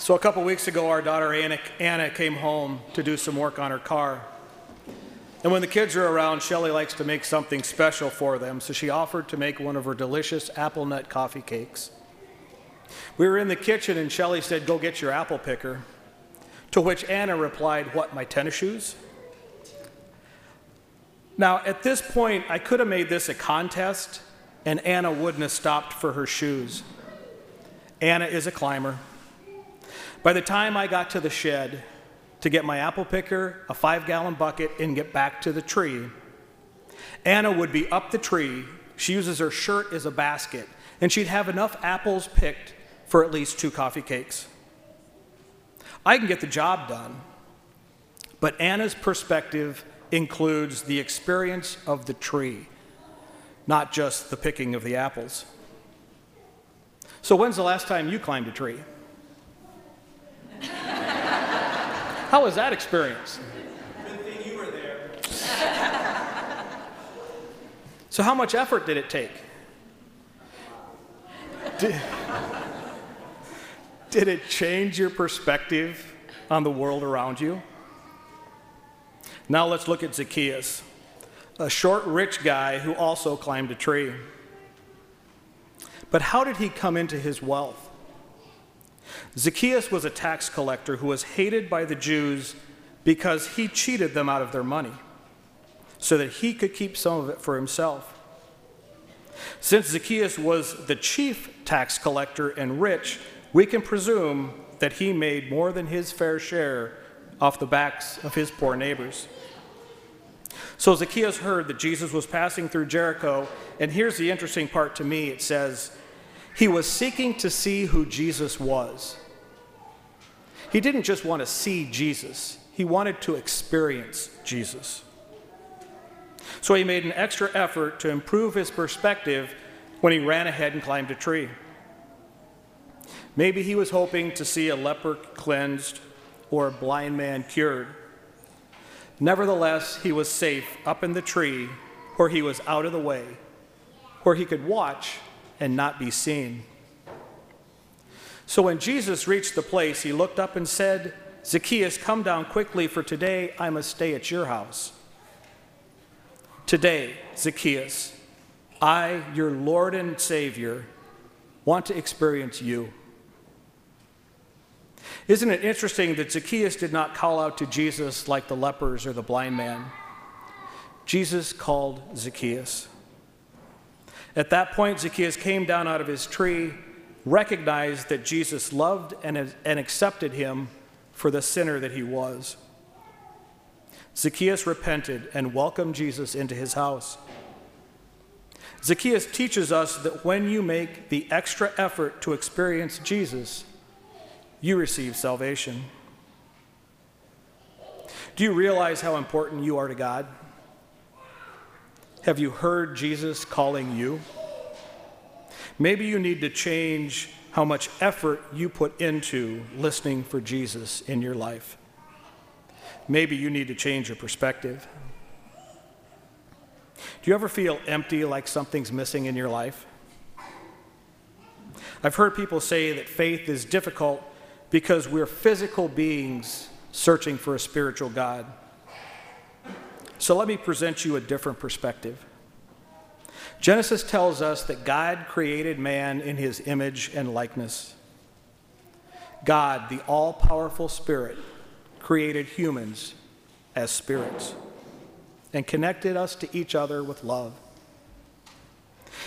So, a couple weeks ago, our daughter Anna, Anna came home to do some work on her car. And when the kids are around, Shelly likes to make something special for them, so she offered to make one of her delicious apple nut coffee cakes. We were in the kitchen, and Shelly said, Go get your apple picker. To which Anna replied, What, my tennis shoes? Now, at this point, I could have made this a contest, and Anna wouldn't have stopped for her shoes. Anna is a climber. By the time I got to the shed to get my apple picker, a five gallon bucket, and get back to the tree, Anna would be up the tree. She uses her shirt as a basket, and she'd have enough apples picked for at least two coffee cakes. I can get the job done, but Anna's perspective includes the experience of the tree, not just the picking of the apples. So, when's the last time you climbed a tree? How was that experience? Good thing you were there. So, how much effort did it take? Did, did it change your perspective on the world around you? Now, let's look at Zacchaeus, a short, rich guy who also climbed a tree. But how did he come into his wealth? Zacchaeus was a tax collector who was hated by the Jews because he cheated them out of their money so that he could keep some of it for himself. Since Zacchaeus was the chief tax collector and rich, we can presume that he made more than his fair share off the backs of his poor neighbors. So Zacchaeus heard that Jesus was passing through Jericho, and here's the interesting part to me it says, he was seeking to see who Jesus was. He didn't just want to see Jesus, he wanted to experience Jesus. So he made an extra effort to improve his perspective when he ran ahead and climbed a tree. Maybe he was hoping to see a leper cleansed or a blind man cured. Nevertheless, he was safe up in the tree where he was out of the way, where he could watch and not be seen. So when Jesus reached the place, he looked up and said, Zacchaeus, come down quickly, for today I must stay at your house. Today, Zacchaeus, I, your Lord and Savior, want to experience you. Isn't it interesting that Zacchaeus did not call out to Jesus like the lepers or the blind man? Jesus called Zacchaeus. At that point, Zacchaeus came down out of his tree, recognized that Jesus loved and, and accepted him for the sinner that he was. Zacchaeus repented and welcomed Jesus into his house. Zacchaeus teaches us that when you make the extra effort to experience Jesus, you receive salvation. Do you realize how important you are to God? Have you heard Jesus calling you? Maybe you need to change how much effort you put into listening for Jesus in your life. Maybe you need to change your perspective. Do you ever feel empty, like something's missing in your life? I've heard people say that faith is difficult because we're physical beings searching for a spiritual God. So let me present you a different perspective. Genesis tells us that God created man in his image and likeness. God, the all powerful Spirit, created humans as spirits and connected us to each other with love.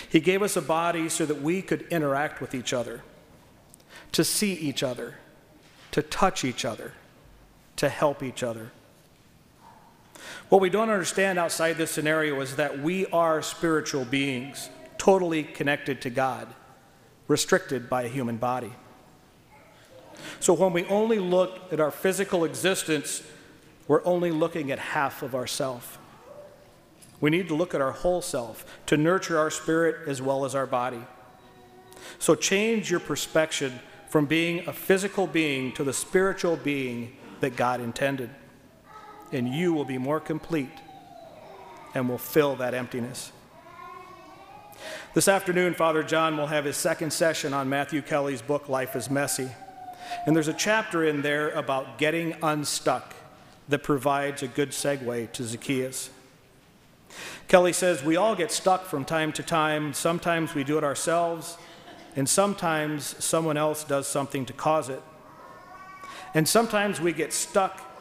He gave us a body so that we could interact with each other, to see each other, to touch each other, to help each other. What we don't understand outside this scenario is that we are spiritual beings, totally connected to God, restricted by a human body. So when we only look at our physical existence, we're only looking at half of ourself. We need to look at our whole self to nurture our spirit as well as our body. So change your perspective from being a physical being to the spiritual being that God intended and you will be more complete and will fill that emptiness. This afternoon, Father John will have his second session on Matthew Kelly's book, Life is Messy. And there's a chapter in there about getting unstuck that provides a good segue to Zacchaeus. Kelly says, We all get stuck from time to time. Sometimes we do it ourselves, and sometimes someone else does something to cause it. And sometimes we get stuck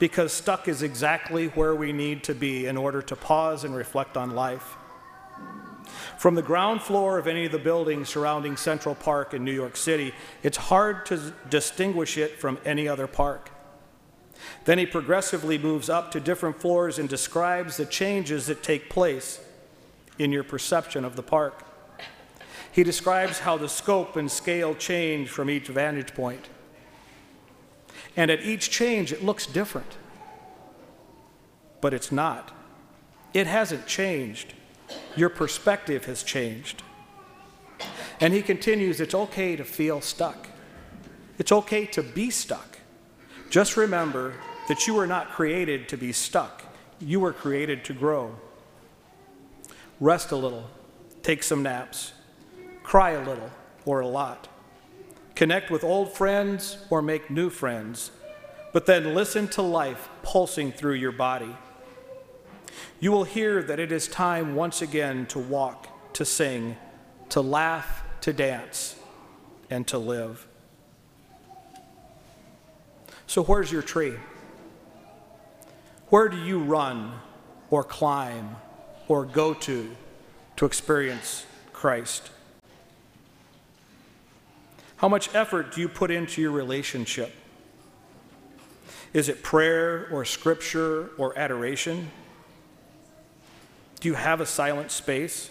because stuck is exactly where we need to be in order to pause and reflect on life. From the ground floor of any of the buildings surrounding Central Park in New York City, it's hard to distinguish it from any other park. Then he progressively moves up to different floors and describes the changes that take place in your perception of the park. He describes how the scope and scale change from each vantage point. And at each change, it looks different. But it's not. It hasn't changed. Your perspective has changed. And he continues it's okay to feel stuck, it's okay to be stuck. Just remember that you were not created to be stuck, you were created to grow. Rest a little, take some naps, cry a little or a lot, connect with old friends or make new friends, but then listen to life pulsing through your body. You will hear that it is time once again to walk, to sing, to laugh, to dance, and to live. So, where's your tree? Where do you run or climb or go to to experience Christ? How much effort do you put into your relationship? Is it prayer or scripture or adoration? Do you have a silent space?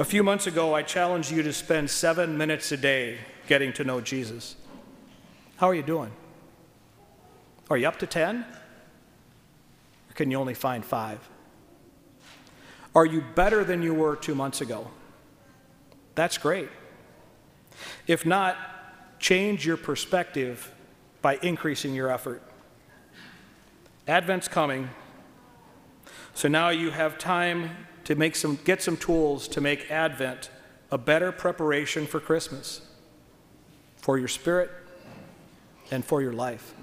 A few months ago, I challenged you to spend seven minutes a day getting to know Jesus. How are you doing? Are you up to 10? Or can you only find five? Are you better than you were two months ago? That's great. If not, change your perspective by increasing your effort. Advent's coming, so now you have time to make some, get some tools to make Advent a better preparation for Christmas, for your spirit, and for your life.